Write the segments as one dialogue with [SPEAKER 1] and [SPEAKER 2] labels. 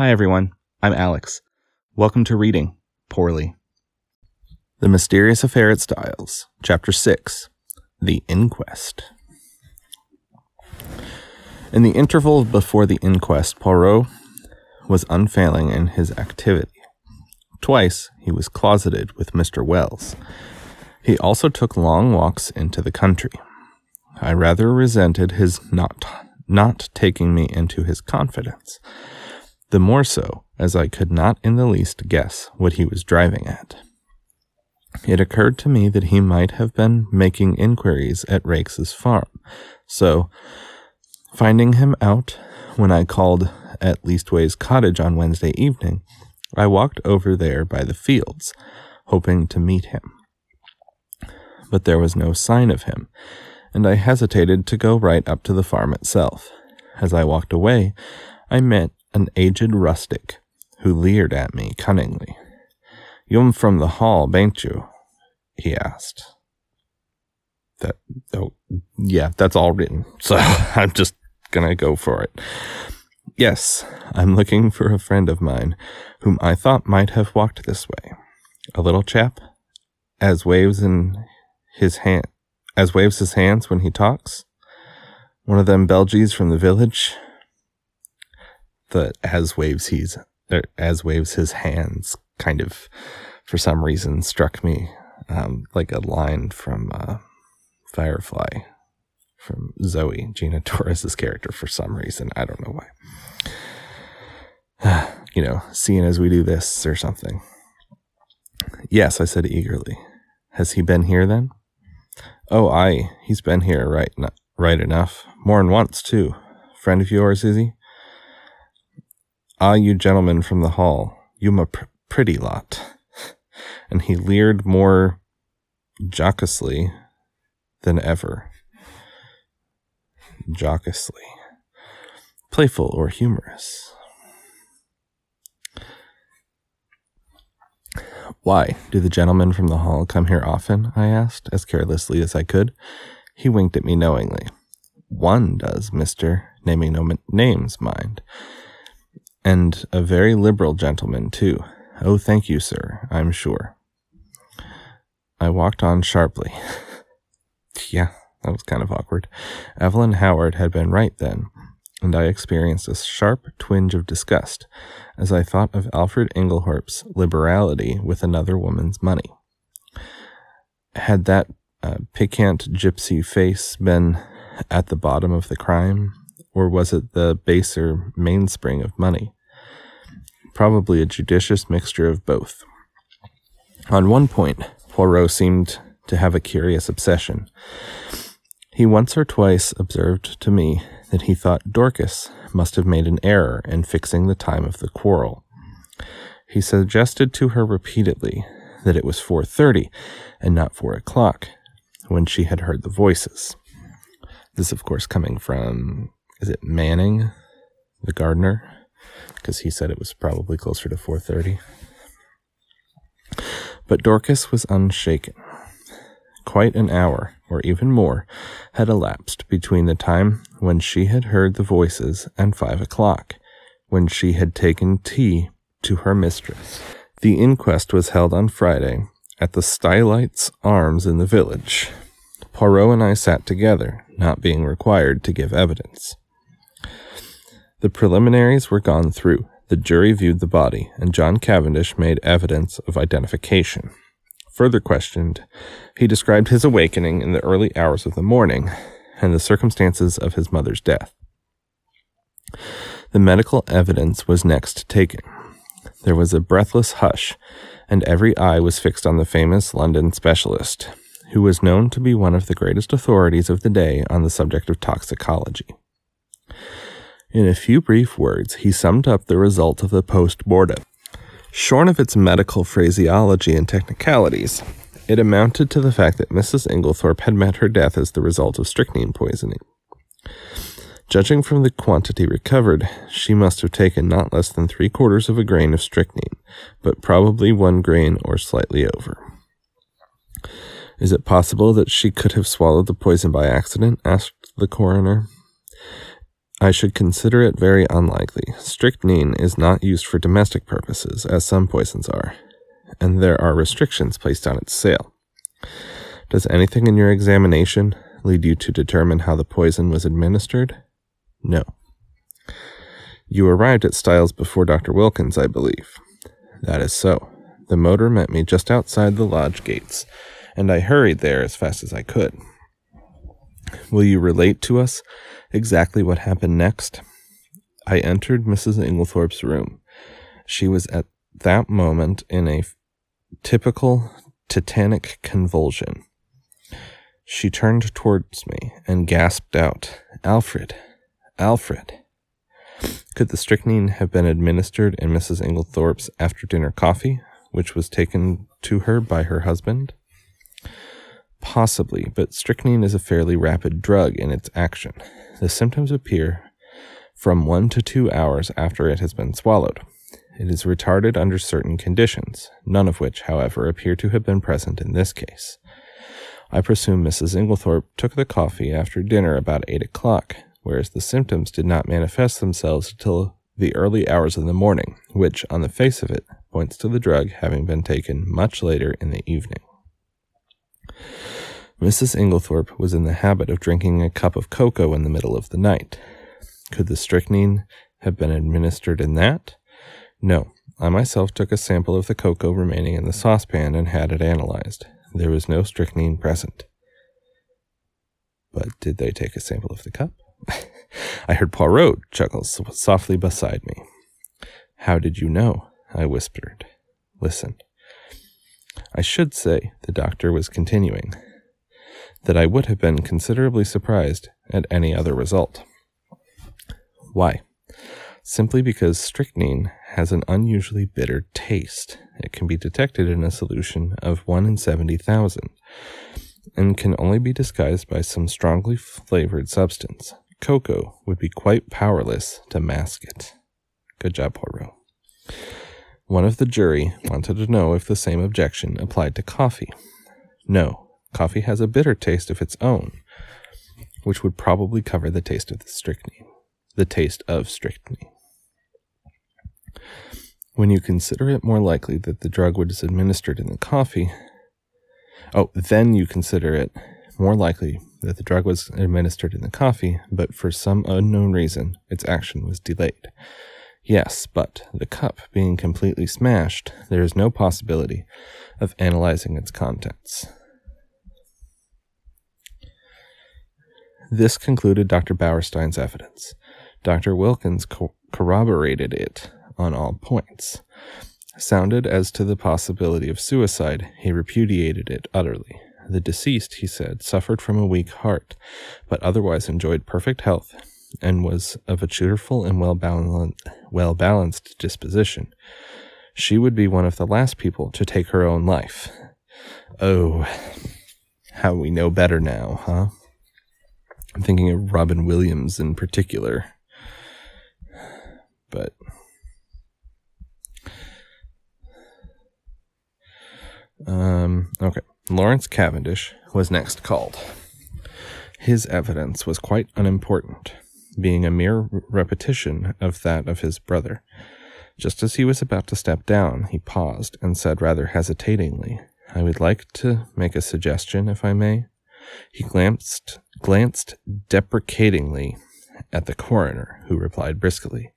[SPEAKER 1] Hi, everyone. I'm Alex. Welcome to Reading Poorly. The Mysterious Affair at Styles, Chapter 6 The Inquest. In the interval before the inquest, Poirot was unfailing in his activity. Twice he was closeted with Mr. Wells. He also took long walks into the country. I rather resented his not not taking me into his confidence, the more so as I could not in the least guess what he was driving at. It occurred to me that he might have been making inquiries at Raikes's farm, so, finding him out when I called at Leastways Cottage on Wednesday evening, I walked over there by the fields, hoping to meet him. But there was no sign of him, and I hesitated to go right up to the farm itself. As I walked away, I met an aged rustic who leered at me cunningly. You'm from the hall, bain't you? he asked. That oh yeah, that's all written. So I'm just gonna go for it. Yes, I'm looking for a friend of mine whom I thought might have walked this way. A little chap, as waves in his hand as waves his hands when he talks. One of them Belgies from the village. The as waves he's er, as waves his hands kind of for some reason struck me um, like a line from uh, Firefly from Zoe, Gina Torres's character for some reason. I don't know why. you know, seeing as we do this or something. Yes, I said eagerly. Has he been here then? Oh, aye, he's been here right, right enough. More'n once, too. Friend of yours, is he? Ah, you gentlemen from the hall, you'm a pr- pretty lot. And he leered more jocosely than ever. Jocosely. Playful or humorous. Why, do the gentlemen from the hall come here often? I asked, as carelessly as I could. He winked at me knowingly. One does, mister, naming no names, mind. And a very liberal gentleman, too. Oh, thank you, sir, I'm sure. I walked on sharply. yeah, that was kind of awkward. Evelyn Howard had been right then, and I experienced a sharp twinge of disgust as I thought of Alfred Inglethorpe's liberality with another woman's money. Had that uh, piquant gypsy face been at the bottom of the crime, or was it the baser mainspring of money? Probably a judicious mixture of both. On one point, Poirot seemed to have a curious obsession. He once or twice observed to me that he thought Dorcas must have made an error in fixing the time of the quarrel. He suggested to her repeatedly that it was 4:30 and not 4 o'clock when she had heard the voices. This of course coming from is it Manning, the gardener, because he said it was probably closer to 4:30. But Dorcas was unshaken. Quite an hour, or even more, had elapsed between the time when she had heard the voices and five o'clock, when she had taken tea to her mistress. The inquest was held on Friday at the Stylites Arms in the village. Poirot and I sat together, not being required to give evidence. The preliminaries were gone through. The jury viewed the body, and John Cavendish made evidence of identification. Further questioned, he described his awakening in the early hours of the morning and the circumstances of his mother's death. The medical evidence was next taken. There was a breathless hush, and every eye was fixed on the famous London specialist, who was known to be one of the greatest authorities of the day on the subject of toxicology. In a few brief words, he summed up the result of the post mortem. Shorn of its medical phraseology and technicalities, it amounted to the fact that Mrs. Inglethorpe had met her death as the result of strychnine poisoning. Judging from the quantity recovered, she must have taken not less than three quarters of a grain of strychnine, but probably one grain or slightly over. Is it possible that she could have swallowed the poison by accident? asked the coroner. I should consider it very unlikely. Strychnine is not used for domestic purposes, as some poisons are, and there are restrictions placed on its sale. Does anything in your examination lead you to determine how the poison was administered? No. You arrived at Styles before Dr. Wilkins, I believe. That is so. The motor met me just outside the lodge gates, and I hurried there as fast as I could. Will you relate to us exactly what happened next? I entered Mrs. Inglethorpe's room. She was at that moment in a typical tetanic convulsion. She turned towards me and gasped out, Alfred, Alfred. Could the strychnine have been administered in Mrs. Inglethorpe's after dinner coffee, which was taken to her by her husband? Possibly, but strychnine is a fairly rapid drug in its action. The symptoms appear from one to two hours after it has been swallowed. It is retarded under certain conditions, none of which, however, appear to have been present in this case. I presume Mrs. Inglethorpe took the coffee after dinner about eight o'clock, whereas the symptoms did not manifest themselves until the early hours of the morning, which, on the face of it, points to the drug having been taken much later in the evening. Mrs. Inglethorpe was in the habit of drinking a cup of cocoa in the middle of the night. Could the strychnine have been administered in that? No. I myself took a sample of the cocoa remaining in the saucepan and had it analyzed. There was no strychnine present. But did they take a sample of the cup? I heard Poirot chuckle softly beside me. How did you know? I whispered. Listen. I should say, the doctor was continuing, that I would have been considerably surprised at any other result. Why? Simply because strychnine has an unusually bitter taste. It can be detected in a solution of 1 in 70,000 and can only be disguised by some strongly flavored substance. Cocoa would be quite powerless to mask it. Good job, Poirot. One of the jury wanted to know if the same objection applied to coffee. No, Coffee has a bitter taste of its own, which would probably cover the taste of the strychnine, the taste of strychnine. When you consider it more likely that the drug was administered in the coffee, oh, then you consider it more likely that the drug was administered in the coffee, but for some unknown reason its action was delayed. Yes, but the cup being completely smashed, there is no possibility of analyzing its contents. This concluded Dr. Bauerstein's evidence. Dr. Wilkins co- corroborated it on all points. Sounded as to the possibility of suicide, he repudiated it utterly. The deceased, he said, suffered from a weak heart, but otherwise enjoyed perfect health and was of a cheerful and well balanced, well balanced disposition. She would be one of the last people to take her own life. Oh, how we know better now, huh? I'm thinking of Robin Williams in particular. But um, okay, Lawrence Cavendish was next called. His evidence was quite unimportant, being a mere repetition of that of his brother. Just as he was about to step down, he paused and said rather hesitatingly, I would like to make a suggestion, if I may. He glanced glanced deprecatingly at the coroner, who replied briskly,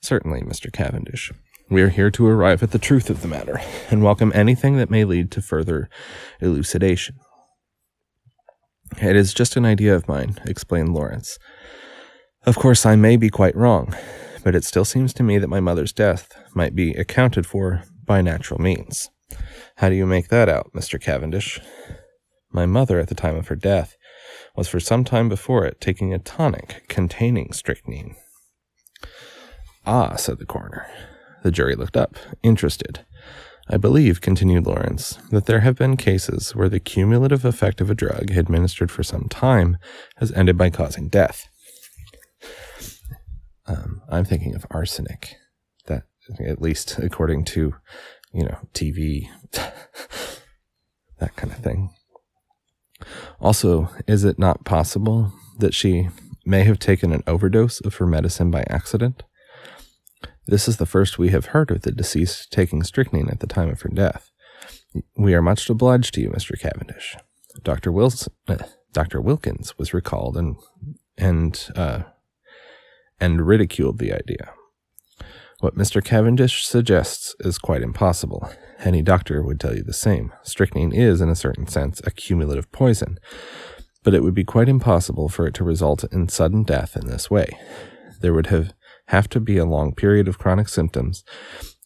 [SPEAKER 1] Certainly, Mr. Cavendish. We are here to arrive at the truth of the matter and welcome anything that may lead to further elucidation. It is just an idea of mine, explained Lawrence. Of course, I may be quite wrong, but it still seems to me that my mother's death might be accounted for by natural means. How do you make that out, Mr. Cavendish? My mother, at the time of her death, was for some time before it taking a tonic containing strychnine. Ah, said the coroner. The jury looked up, interested. I believe, continued Lawrence, that there have been cases where the cumulative effect of a drug administered for some time has ended by causing death. Um, I'm thinking of arsenic. That, at least according to, you know, TV, that kind of thing. Also, is it not possible that she may have taken an overdose of her medicine by accident. This is the first we have heard of the deceased taking strychnine at the time of her death. We are much obliged to you, Mr. Cavendish. Dr. Wilson, uh, Dr. Wilkins was recalled and and uh, and ridiculed the idea. What Mr. Cavendish suggests is quite impossible. Any doctor would tell you the same. Strychnine is, in a certain sense, a cumulative poison, but it would be quite impossible for it to result in sudden death in this way. There would have have to be a long period of chronic symptoms,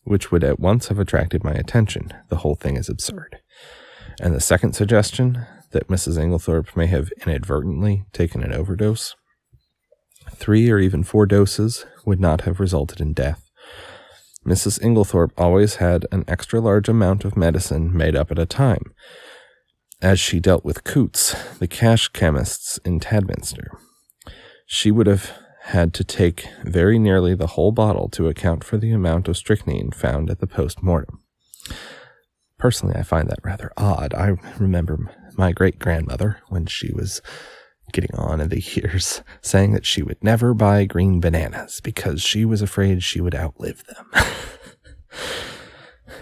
[SPEAKER 1] which would at once have attracted my attention. The whole thing is absurd. And the second suggestion, that Mrs. Inglethorpe may have inadvertently taken an overdose, three or even four doses would not have resulted in death. Mrs. Inglethorpe always had an extra large amount of medicine made up at a time, as she dealt with Coots, the cash chemists in Tadminster. She would have had to take very nearly the whole bottle to account for the amount of strychnine found at the post mortem. Personally, I find that rather odd. I remember my great grandmother, when she was getting on in the years, saying that she would never buy green bananas because she was afraid she would outlive them.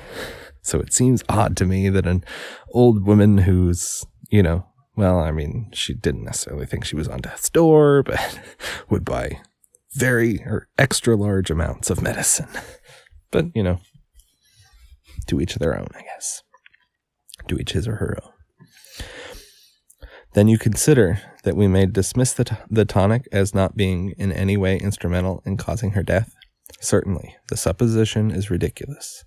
[SPEAKER 1] so it seems odd to me that an old woman who's, you know, well, I mean, she didn't necessarily think she was on death's door, but would buy very or extra large amounts of medicine. But, you know, to each their own, I guess. To each his or her own. Then you consider that we may dismiss the, t- the tonic as not being in any way instrumental in causing her death? Certainly, the supposition is ridiculous.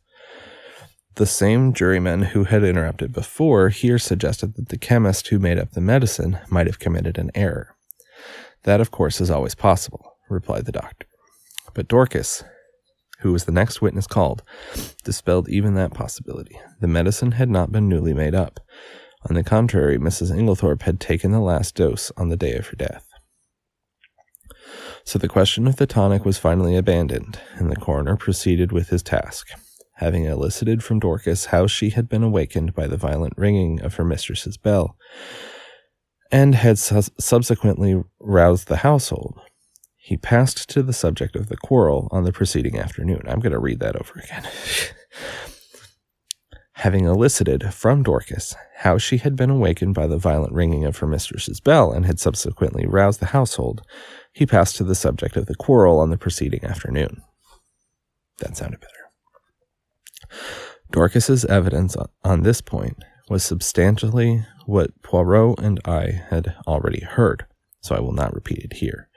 [SPEAKER 1] The same jurymen who had interrupted before here suggested that the chemist who made up the medicine might have committed an error. That, of course, is always possible, replied the doctor. But Dorcas, who was the next witness called, dispelled even that possibility. The medicine had not been newly made up. On the contrary, Mrs. Inglethorpe had taken the last dose on the day of her death. So the question of the tonic was finally abandoned, and the coroner proceeded with his task, having elicited from Dorcas how she had been awakened by the violent ringing of her mistress's bell, and had su- subsequently roused the household. He passed to the subject of the quarrel on the preceding afternoon. I'm going to read that over again. having elicited from Dorcas how she had been awakened by the violent ringing of her mistress's bell and had subsequently roused the household, he passed to the subject of the quarrel on the preceding afternoon. That sounded better. Dorcas's evidence on this point was substantially what Poirot and I had already heard, so I will not repeat it here.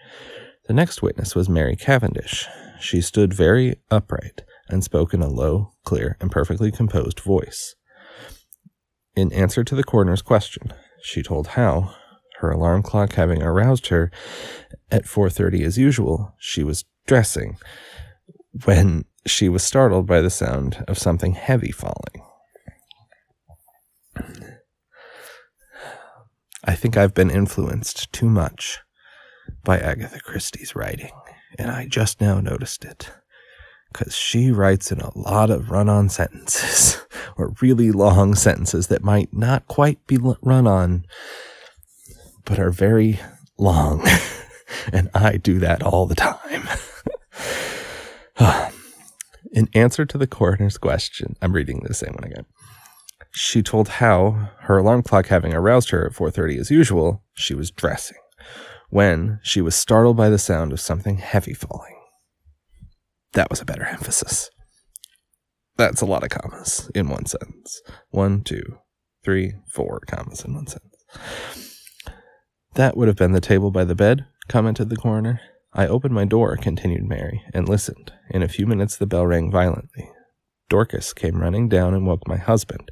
[SPEAKER 1] The next witness was Mary Cavendish. She stood very upright and spoke in a low, clear, and perfectly composed voice. In answer to the coroner's question, she told how, her alarm clock having aroused her at 4:30 as usual, she was dressing when she was startled by the sound of something heavy falling. I think I've been influenced too much by Agatha Christie's writing, and I just now noticed it because she writes in a lot of run on sentences or really long sentences that might not quite be run on, but are very long. and I do that all the time. in answer to the coroner's question, I'm reading the same one again. She told how, her alarm clock having aroused her at 4:30 as usual, she was dressing when she was startled by the sound of something heavy falling. That was a better emphasis. That's a lot of commas in one sentence. One, two, three, four commas in one sentence. That would have been the table by the bed, commented the coroner. I opened my door, continued Mary, and listened. In a few minutes the bell rang violently. Dorcas came running down and woke my husband,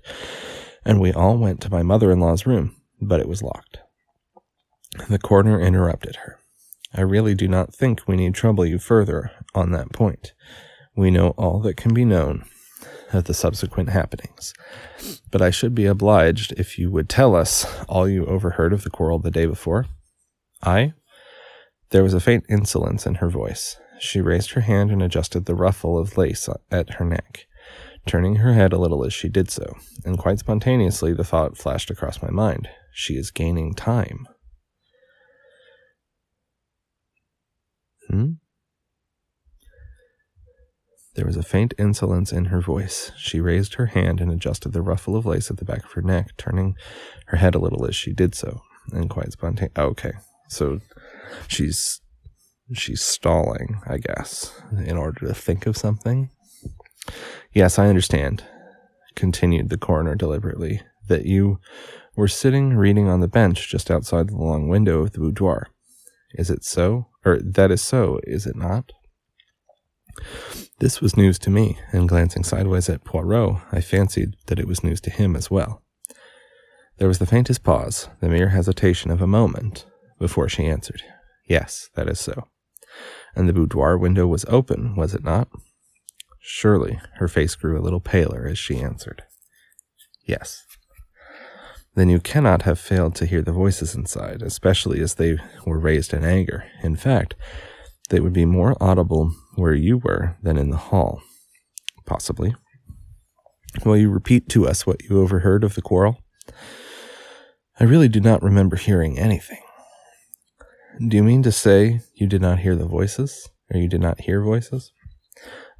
[SPEAKER 1] and we all went to my mother in law's room, but it was locked. The coroner interrupted her. I really do not think we need trouble you further on that point. We know all that can be known of the subsequent happenings. But I should be obliged if you would tell us all you overheard of the quarrel the day before. I? There was a faint insolence in her voice. She raised her hand and adjusted the ruffle of lace at her neck, turning her head a little as she did so, and quite spontaneously the thought flashed across my mind she is gaining time. Hmm? There was a faint insolence in her voice. She raised her hand and adjusted the ruffle of lace at the back of her neck, turning her head a little as she did so, and quite spontaneous. Oh, okay, so she's she's stalling, I guess, in order to think of something. Yes, I understand, continued the coroner deliberately, that you were sitting reading on the bench just outside the long window of the boudoir. Is it so? Or that is so, is it not? This was news to me, and glancing sideways at Poirot, I fancied that it was news to him as well. There was the faintest pause, the mere hesitation of a moment, before she answered, Yes, that is so. And the boudoir window was open, was it not? Surely her face grew a little paler as she answered, Yes. Then you cannot have failed to hear the voices inside, especially as they were raised in anger. In fact, they would be more audible where you were than in the hall. Possibly. Will you repeat to us what you overheard of the quarrel? I really do not remember hearing anything. Do you mean to say you did not hear the voices? Or you did not hear voices?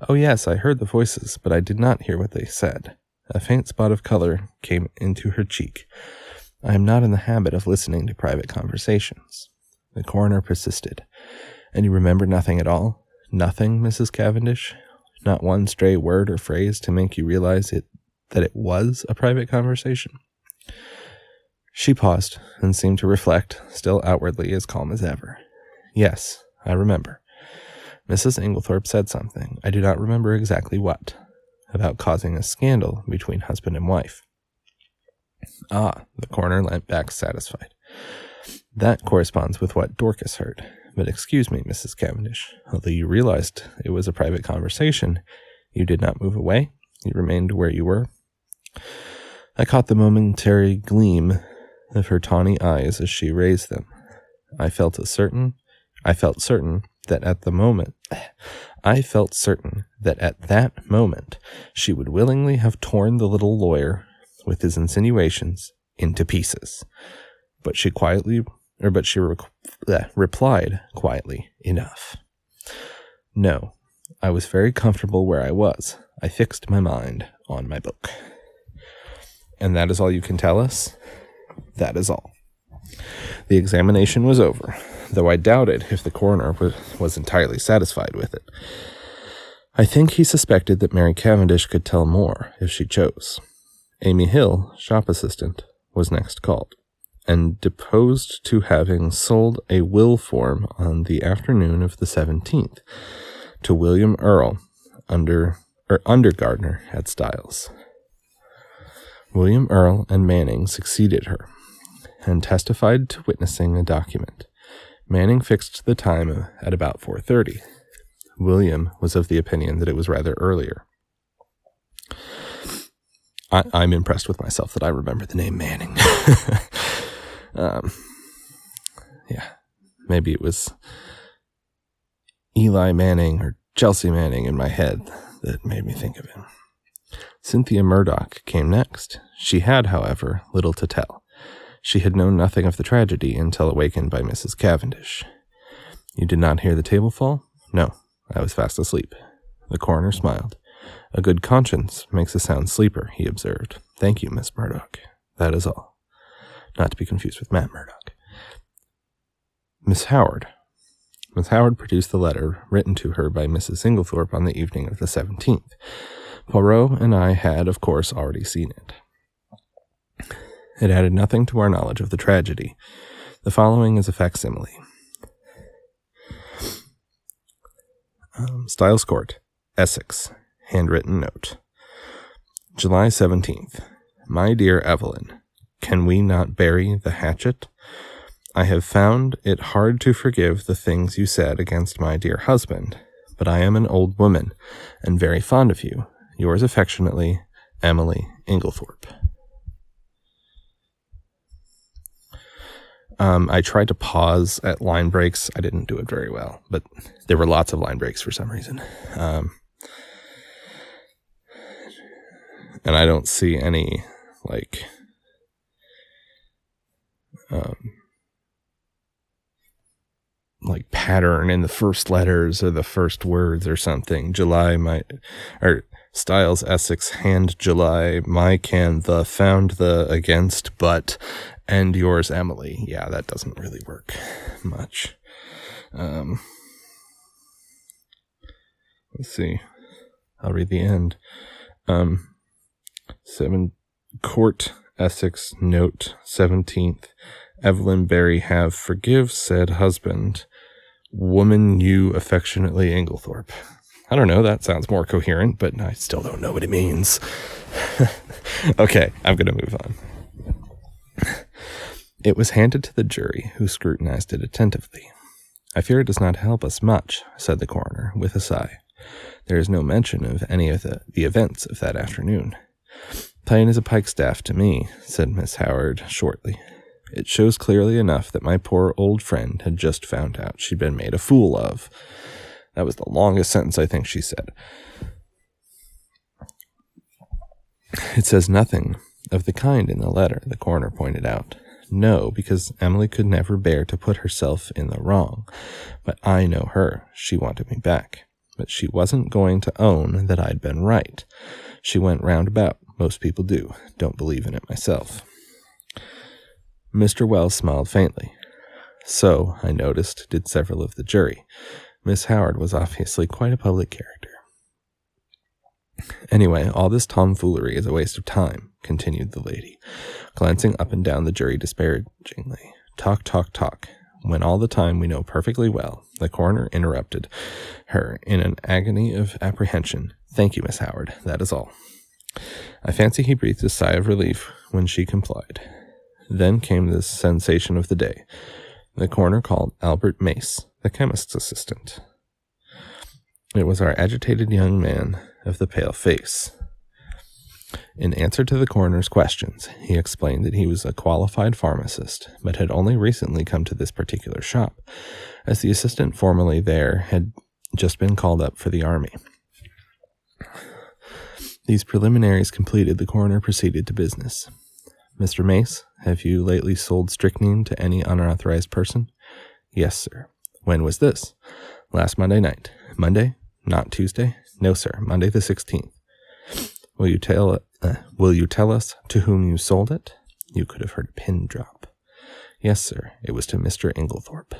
[SPEAKER 1] Oh, yes, I heard the voices, but I did not hear what they said. A faint spot of color came into her cheek. I am not in the habit of listening to private conversations. The coroner persisted. And you remember nothing at all? Nothing, Mrs. Cavendish? Not one stray word or phrase to make you realize it that it was a private conversation? She paused and seemed to reflect, still outwardly as calm as ever. Yes, I remember. Mrs. Inglethorpe said something, I do not remember exactly what, about causing a scandal between husband and wife. Ah, the coroner leant back satisfied. That corresponds with what Dorcas heard. But excuse me, Mrs. Cavendish, although you realized it was a private conversation, you did not move away? You remained where you were? I caught the momentary gleam of her tawny eyes as she raised them. I felt a certain I felt certain that at the moment I felt certain that at that moment she would willingly have torn the little lawyer with his insinuations into pieces. But she quietly or but she re- uh, replied quietly enough. No, I was very comfortable where I was. I fixed my mind on my book. And that is all you can tell us? That is all. The examination was over, though I doubted if the coroner was, was entirely satisfied with it. I think he suspected that Mary Cavendish could tell more if she chose. Amy Hill, shop assistant, was next called, and deposed to having sold a will form on the afternoon of the 17th to William Earle under or under gardener at Styles. William Earle and Manning succeeded her, and testified to witnessing a document. Manning fixed the time at about 4:30. William was of the opinion that it was rather earlier. I, am I'm impressed with myself that I remember the name Manning. um, yeah, maybe it was Eli Manning or Chelsea Manning in my head that made me think of him. Cynthia Murdoch came next. She had, however, little to tell. She had known nothing of the tragedy until awakened by Mrs. Cavendish. You did not hear the table fall? No, I was fast asleep. The coroner smiled. A good conscience makes a sound sleeper, he observed. Thank you, Miss Murdoch. That is all. Not to be confused with Matt Murdock. Miss Howard. Miss Howard produced the letter written to her by Mrs. Inglethorpe on the evening of the 17th. Poirot and I had, of course, already seen it. It added nothing to our knowledge of the tragedy. The following is a facsimile. Um, Styles Court, Essex. Handwritten note. July 17th. My dear Evelyn, can we not bury the hatchet? I have found it hard to forgive the things you said against my dear husband, but I am an old woman and very fond of you. Yours affectionately, Emily Inglethorpe. Um, I tried to pause at line breaks. I didn't do it very well, but there were lots of line breaks for some reason. Um, and I don't see any like um, like pattern in the first letters or the first words or something. July might, or Styles Essex hand July, my can the found the against but and yours Emily. Yeah, that doesn't really work much. Um, let's see. I'll read the end. Um, seven court Essex note seventeenth. Evelyn Barry have forgive said husband. Woman you affectionately Inglethorpe. I don't know. That sounds more coherent, but I still don't know what it means. okay, I'm going to move on. It was handed to the jury, who scrutinized it attentively. I fear it does not help us much, said the coroner, with a sigh. There is no mention of any of the, the events of that afternoon. Plain as a pikestaff to me, said Miss Howard shortly. It shows clearly enough that my poor old friend had just found out she'd been made a fool of. That was the longest sentence I think she said. It says nothing of the kind in the letter, the coroner pointed out. No, because Emily could never bear to put herself in the wrong. But I know her. She wanted me back. But she wasn't going to own that I'd been right. She went round about. Most people do. Don't believe in it myself. Mr. Wells smiled faintly. So, I noticed, did several of the jury. Miss Howard was obviously quite a public character. Anyway, all this tomfoolery is a waste of time, continued the lady, glancing up and down the jury disparagingly. Talk, talk, talk. When all the time we know perfectly well, the coroner interrupted her in an agony of apprehension. Thank you, Miss Howard. That is all. I fancy he breathed a sigh of relief when she complied. Then came the sensation of the day. The coroner called Albert Mace, the chemist's assistant. It was our agitated young man of the pale face. In answer to the coroner's questions, he explained that he was a qualified pharmacist, but had only recently come to this particular shop, as the assistant formerly there had just been called up for the army. These preliminaries completed, the coroner proceeded to business. Mr. Mace, have you lately sold strychnine to any unauthorized person? Yes, sir. When was this? Last Monday night. Monday? Not Tuesday? No, sir. Monday the 16th. Will you tell uh, will you tell us to whom you sold it? You could have heard a pin drop. Yes, sir. It was to Mr. Inglethorpe.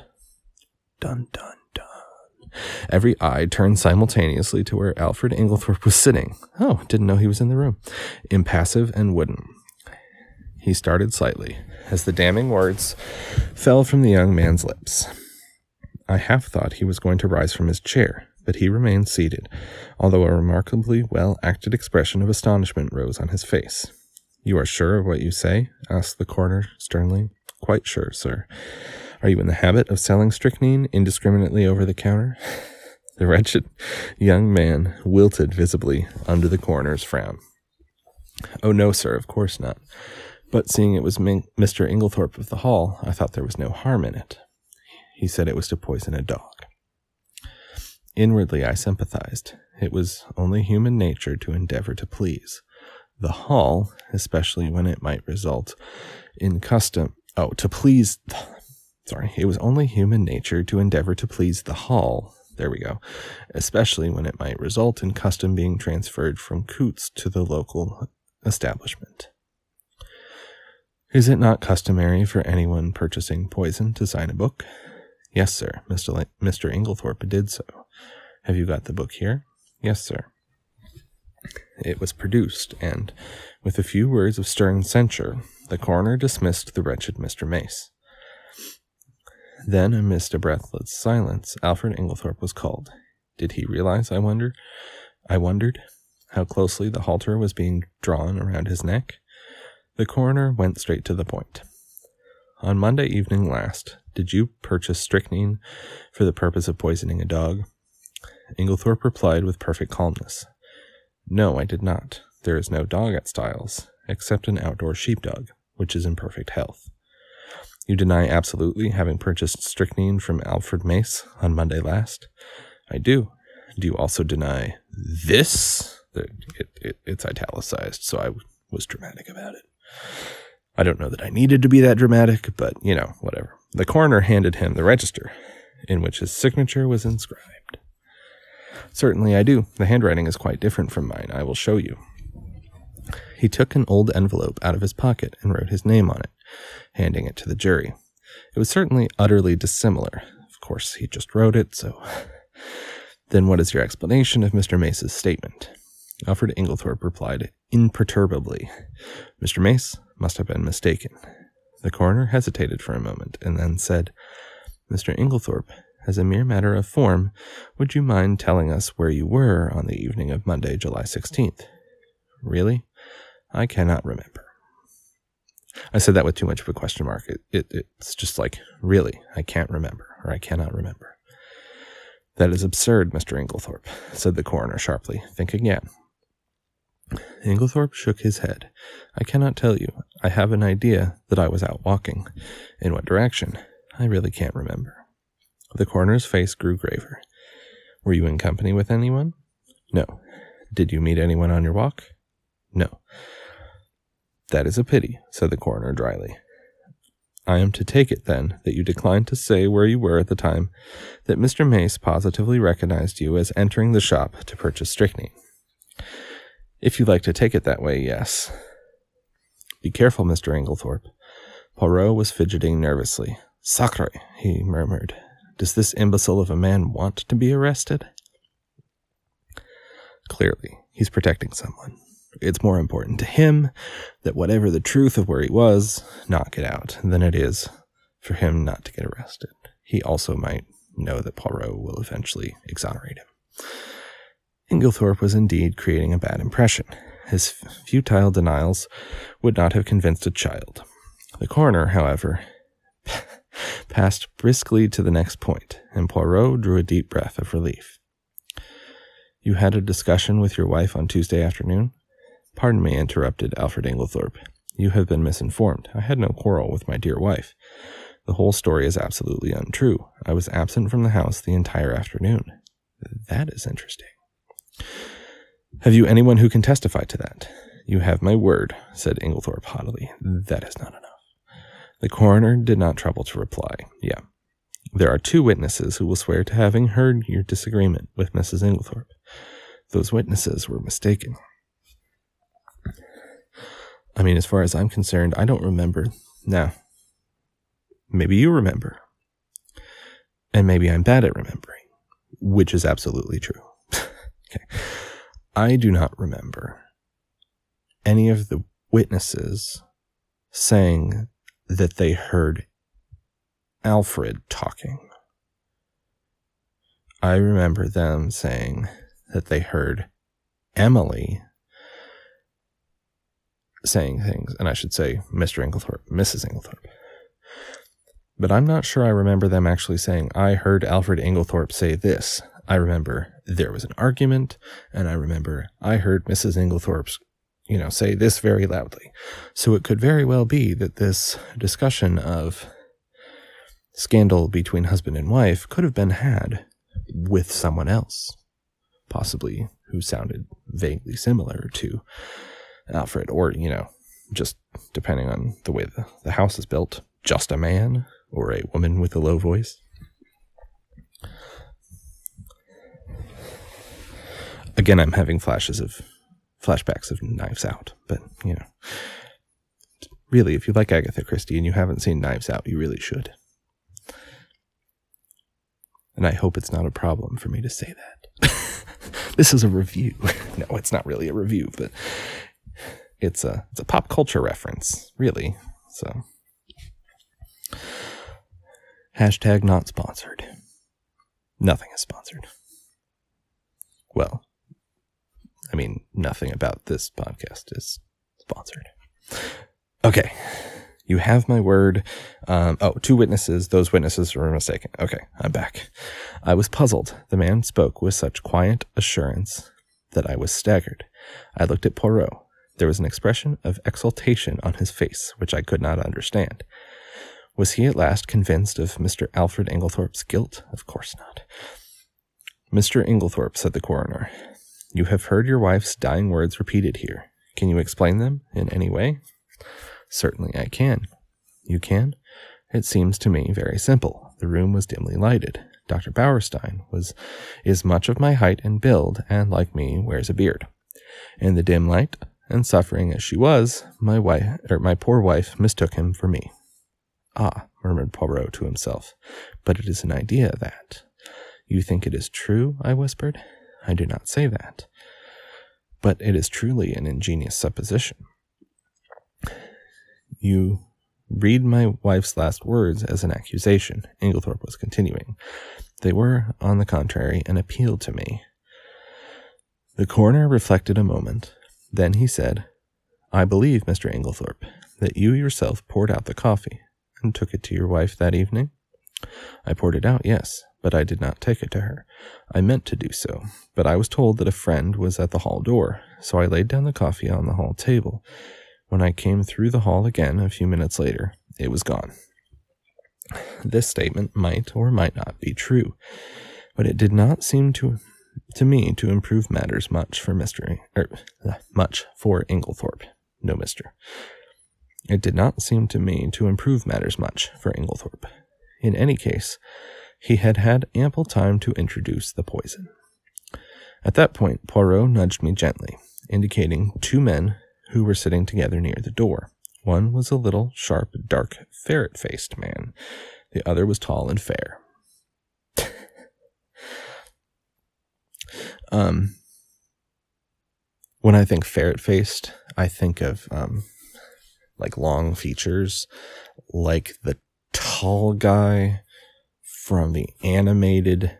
[SPEAKER 1] Dun dun dun. Every eye turned simultaneously to where Alfred Inglethorpe was sitting. Oh, didn't know he was in the room. Impassive and wooden. He started slightly as the damning words fell from the young man's lips. I half thought he was going to rise from his chair, but he remained seated, although a remarkably well acted expression of astonishment rose on his face. You are sure of what you say? asked the coroner sternly. Quite sure, sir. Are you in the habit of selling strychnine indiscriminately over the counter? The wretched young man wilted visibly under the coroner's frown. Oh, no, sir, of course not. But seeing it was Mr. Inglethorpe of the Hall, I thought there was no harm in it. He said it was to poison a dog. Inwardly, I sympathized. It was only human nature to endeavor to please. The Hall, especially when it might result in custom. Oh, to please. Sorry, it was only human nature to endeavor to please the Hall. There we go. Especially when it might result in custom being transferred from Coots to the local establishment. Is it not customary for anyone purchasing poison to sign a book? Yes, sir. Mr. Le- Mr. Inglethorpe did so. Have you got the book here? Yes, sir. It was produced, and, with a few words of stern censure, the coroner dismissed the wretched Mr. Mace. Then, amidst a breathless silence, Alfred Inglethorpe was called. Did he realize, I wonder, I wondered, how closely the halter was being drawn around his neck? The coroner went straight to the point. On Monday evening last, did you purchase strychnine for the purpose of poisoning a dog? Inglethorpe replied with perfect calmness. No, I did not. There is no dog at Styles, except an outdoor sheepdog, which is in perfect health. You deny absolutely having purchased strychnine from Alfred Mace on Monday last? I do. Do you also deny this? It, it, it's italicized, so I was dramatic about it. I don't know that I needed to be that dramatic, but you know, whatever. The coroner handed him the register. in which his signature was inscribed. Certainly I do. The handwriting is quite different from mine. I will show you. He took an old envelope out of his pocket and wrote his name on it, handing it to the jury. It was certainly utterly dissimilar. Of course, he just wrote it, so. Then what is your explanation of Mr. Mace's statement? Alfred Inglethorpe replied imperturbably. Mr. Mace must have been mistaken. The coroner hesitated for a moment and then said, Mr. Inglethorpe, as a mere matter of form, would you mind telling us where you were on the evening of Monday, July 16th? Really? I cannot remember. I said that with too much of a question mark. It, it, it's just like, really, I can't remember, or I cannot remember. That is absurd, Mr. Inglethorpe, said the coroner sharply. Think again. Inglethorpe shook his head. I cannot tell you. I have an idea that I was out walking. In what direction? I really can't remember. The coroner's face grew graver. Were you in company with anyone? No. Did you meet anyone on your walk? No. That is a pity, said the coroner dryly. I am to take it, then, that you declined to say where you were at the time that Mr. Mace positively recognized you as entering the shop to purchase strychnine. If you like to take it that way, yes. Be careful, Mr. Inglethorpe. Poirot was fidgeting nervously. Sacre, he murmured. Does this imbecile of a man want to be arrested? Clearly, he's protecting someone. It's more important to him that whatever the truth of where he was, not get out than it is for him not to get arrested. He also might know that Poirot will eventually exonerate him. Inglethorpe was indeed creating a bad impression. His futile denials would not have convinced a child. The coroner, however, passed briskly to the next point, and Poirot drew a deep breath of relief. You had a discussion with your wife on Tuesday afternoon? Pardon me, interrupted Alfred Inglethorpe. You have been misinformed. I had no quarrel with my dear wife. The whole story is absolutely untrue. I was absent from the house the entire afternoon. That is interesting. Have you anyone who can testify to that? You have my word, said Inglethorpe haughtily. That is not enough. The coroner did not trouble to reply. Yeah. There are two witnesses who will swear to having heard your disagreement with Mrs. Inglethorpe. Those witnesses were mistaken. I mean, as far as I'm concerned, I don't remember. Now, maybe you remember. And maybe I'm bad at remembering, which is absolutely true. Okay. I do not remember any of the witnesses saying that they heard Alfred talking. I remember them saying that they heard Emily saying things, and I should say Mr. Inglethorpe, Mrs. Inglethorpe. But I'm not sure I remember them actually saying, I heard Alfred Inglethorpe say this. I remember there was an argument, and I remember I heard Mrs. Inglethorpe's, you know, say this very loudly. So it could very well be that this discussion of scandal between husband and wife could have been had with someone else, possibly who sounded vaguely similar to Alfred, or, you know, just depending on the way the, the house is built, just a man or a woman with a low voice. Again, I'm having flashes of flashbacks of Knives Out, but, you know, really, if you like Agatha Christie and you haven't seen Knives Out, you really should. And I hope it's not a problem for me to say that. this is a review. no, it's not really a review, but it's a it's a pop culture reference, really. So hashtag not sponsored. Nothing is sponsored. Well, I mean, nothing about this podcast is sponsored. Okay. You have my word. Um, oh, two witnesses. Those witnesses were mistaken. Okay, I'm back. I was puzzled. The man spoke with such quiet assurance that I was staggered. I looked at Poirot. There was an expression of exultation on his face which I could not understand. Was he at last convinced of Mr. Alfred Inglethorpe's guilt? Of course not. Mr. Inglethorpe, said the coroner, you have heard your wife's dying words repeated here. Can you explain them in any way? Certainly I can. You can? It seems to me very simple. The room was dimly lighted. Dr. Bauerstein was is much of my height and build, and like me, wears a beard. In the dim light, and suffering as she was, my wife or my poor wife mistook him for me. Ah, murmured Poirot to himself, but it is an idea that. You think it is true? I whispered. I do not say that. But it is truly an ingenious supposition. You read my wife's last words as an accusation, Inglethorpe was continuing. They were, on the contrary, an appeal to me. The coroner reflected a moment. Then he said, I believe, Mr. Inglethorpe, that you yourself poured out the coffee and took it to your wife that evening? I poured it out, yes, but I did not take it to her. I meant to do so, but I was told that a friend was at the hall door, so I laid down the coffee on the hall table when I came through the hall again a few minutes later, it was gone. This statement might or might not be true, but it did not seem to to me to improve matters much for mystery er, much for Inglethorpe. No, mister. It did not seem to me to improve matters much for Inglethorpe. In any case, he had had ample time to introduce the poison. At that point, Poirot nudged me gently, indicating two men who were sitting together near the door. One was a little, sharp, dark, ferret faced man. The other was tall and fair. um, when I think ferret faced, I think of um, like long features, like the tall guy from the animated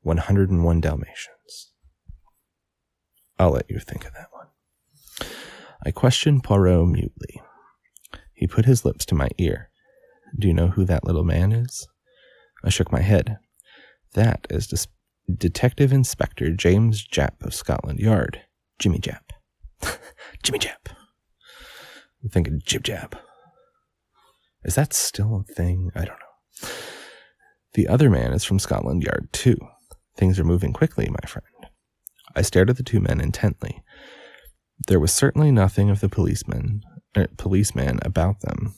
[SPEAKER 1] 101 Dalmatians. I'll let you think of that one. I questioned Poirot mutely. He put his lips to my ear. Do you know who that little man is? I shook my head. That is Detective Inspector James Japp of Scotland Yard. Jimmy Japp. Jimmy Japp. I'm thinking Jib Jab. Is that still a thing? I don't know. The other man is from Scotland Yard, too. Things are moving quickly, my friend. I stared at the two men intently. There was certainly nothing of the policeman, er, policeman about them.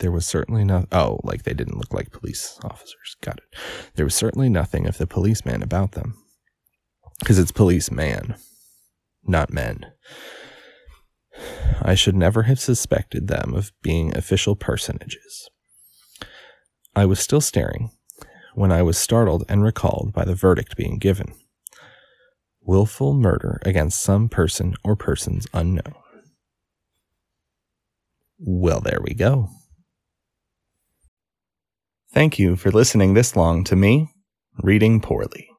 [SPEAKER 1] There was certainly no. Oh, like they didn't look like police officers. Got it. There was certainly nothing of the policeman about them, because it's policeman, not men. I should never have suspected them of being official personages. I was still staring when I was startled and recalled by the verdict being given willful murder against some person or persons unknown. Well, there we go. Thank you for listening this long to me, reading poorly.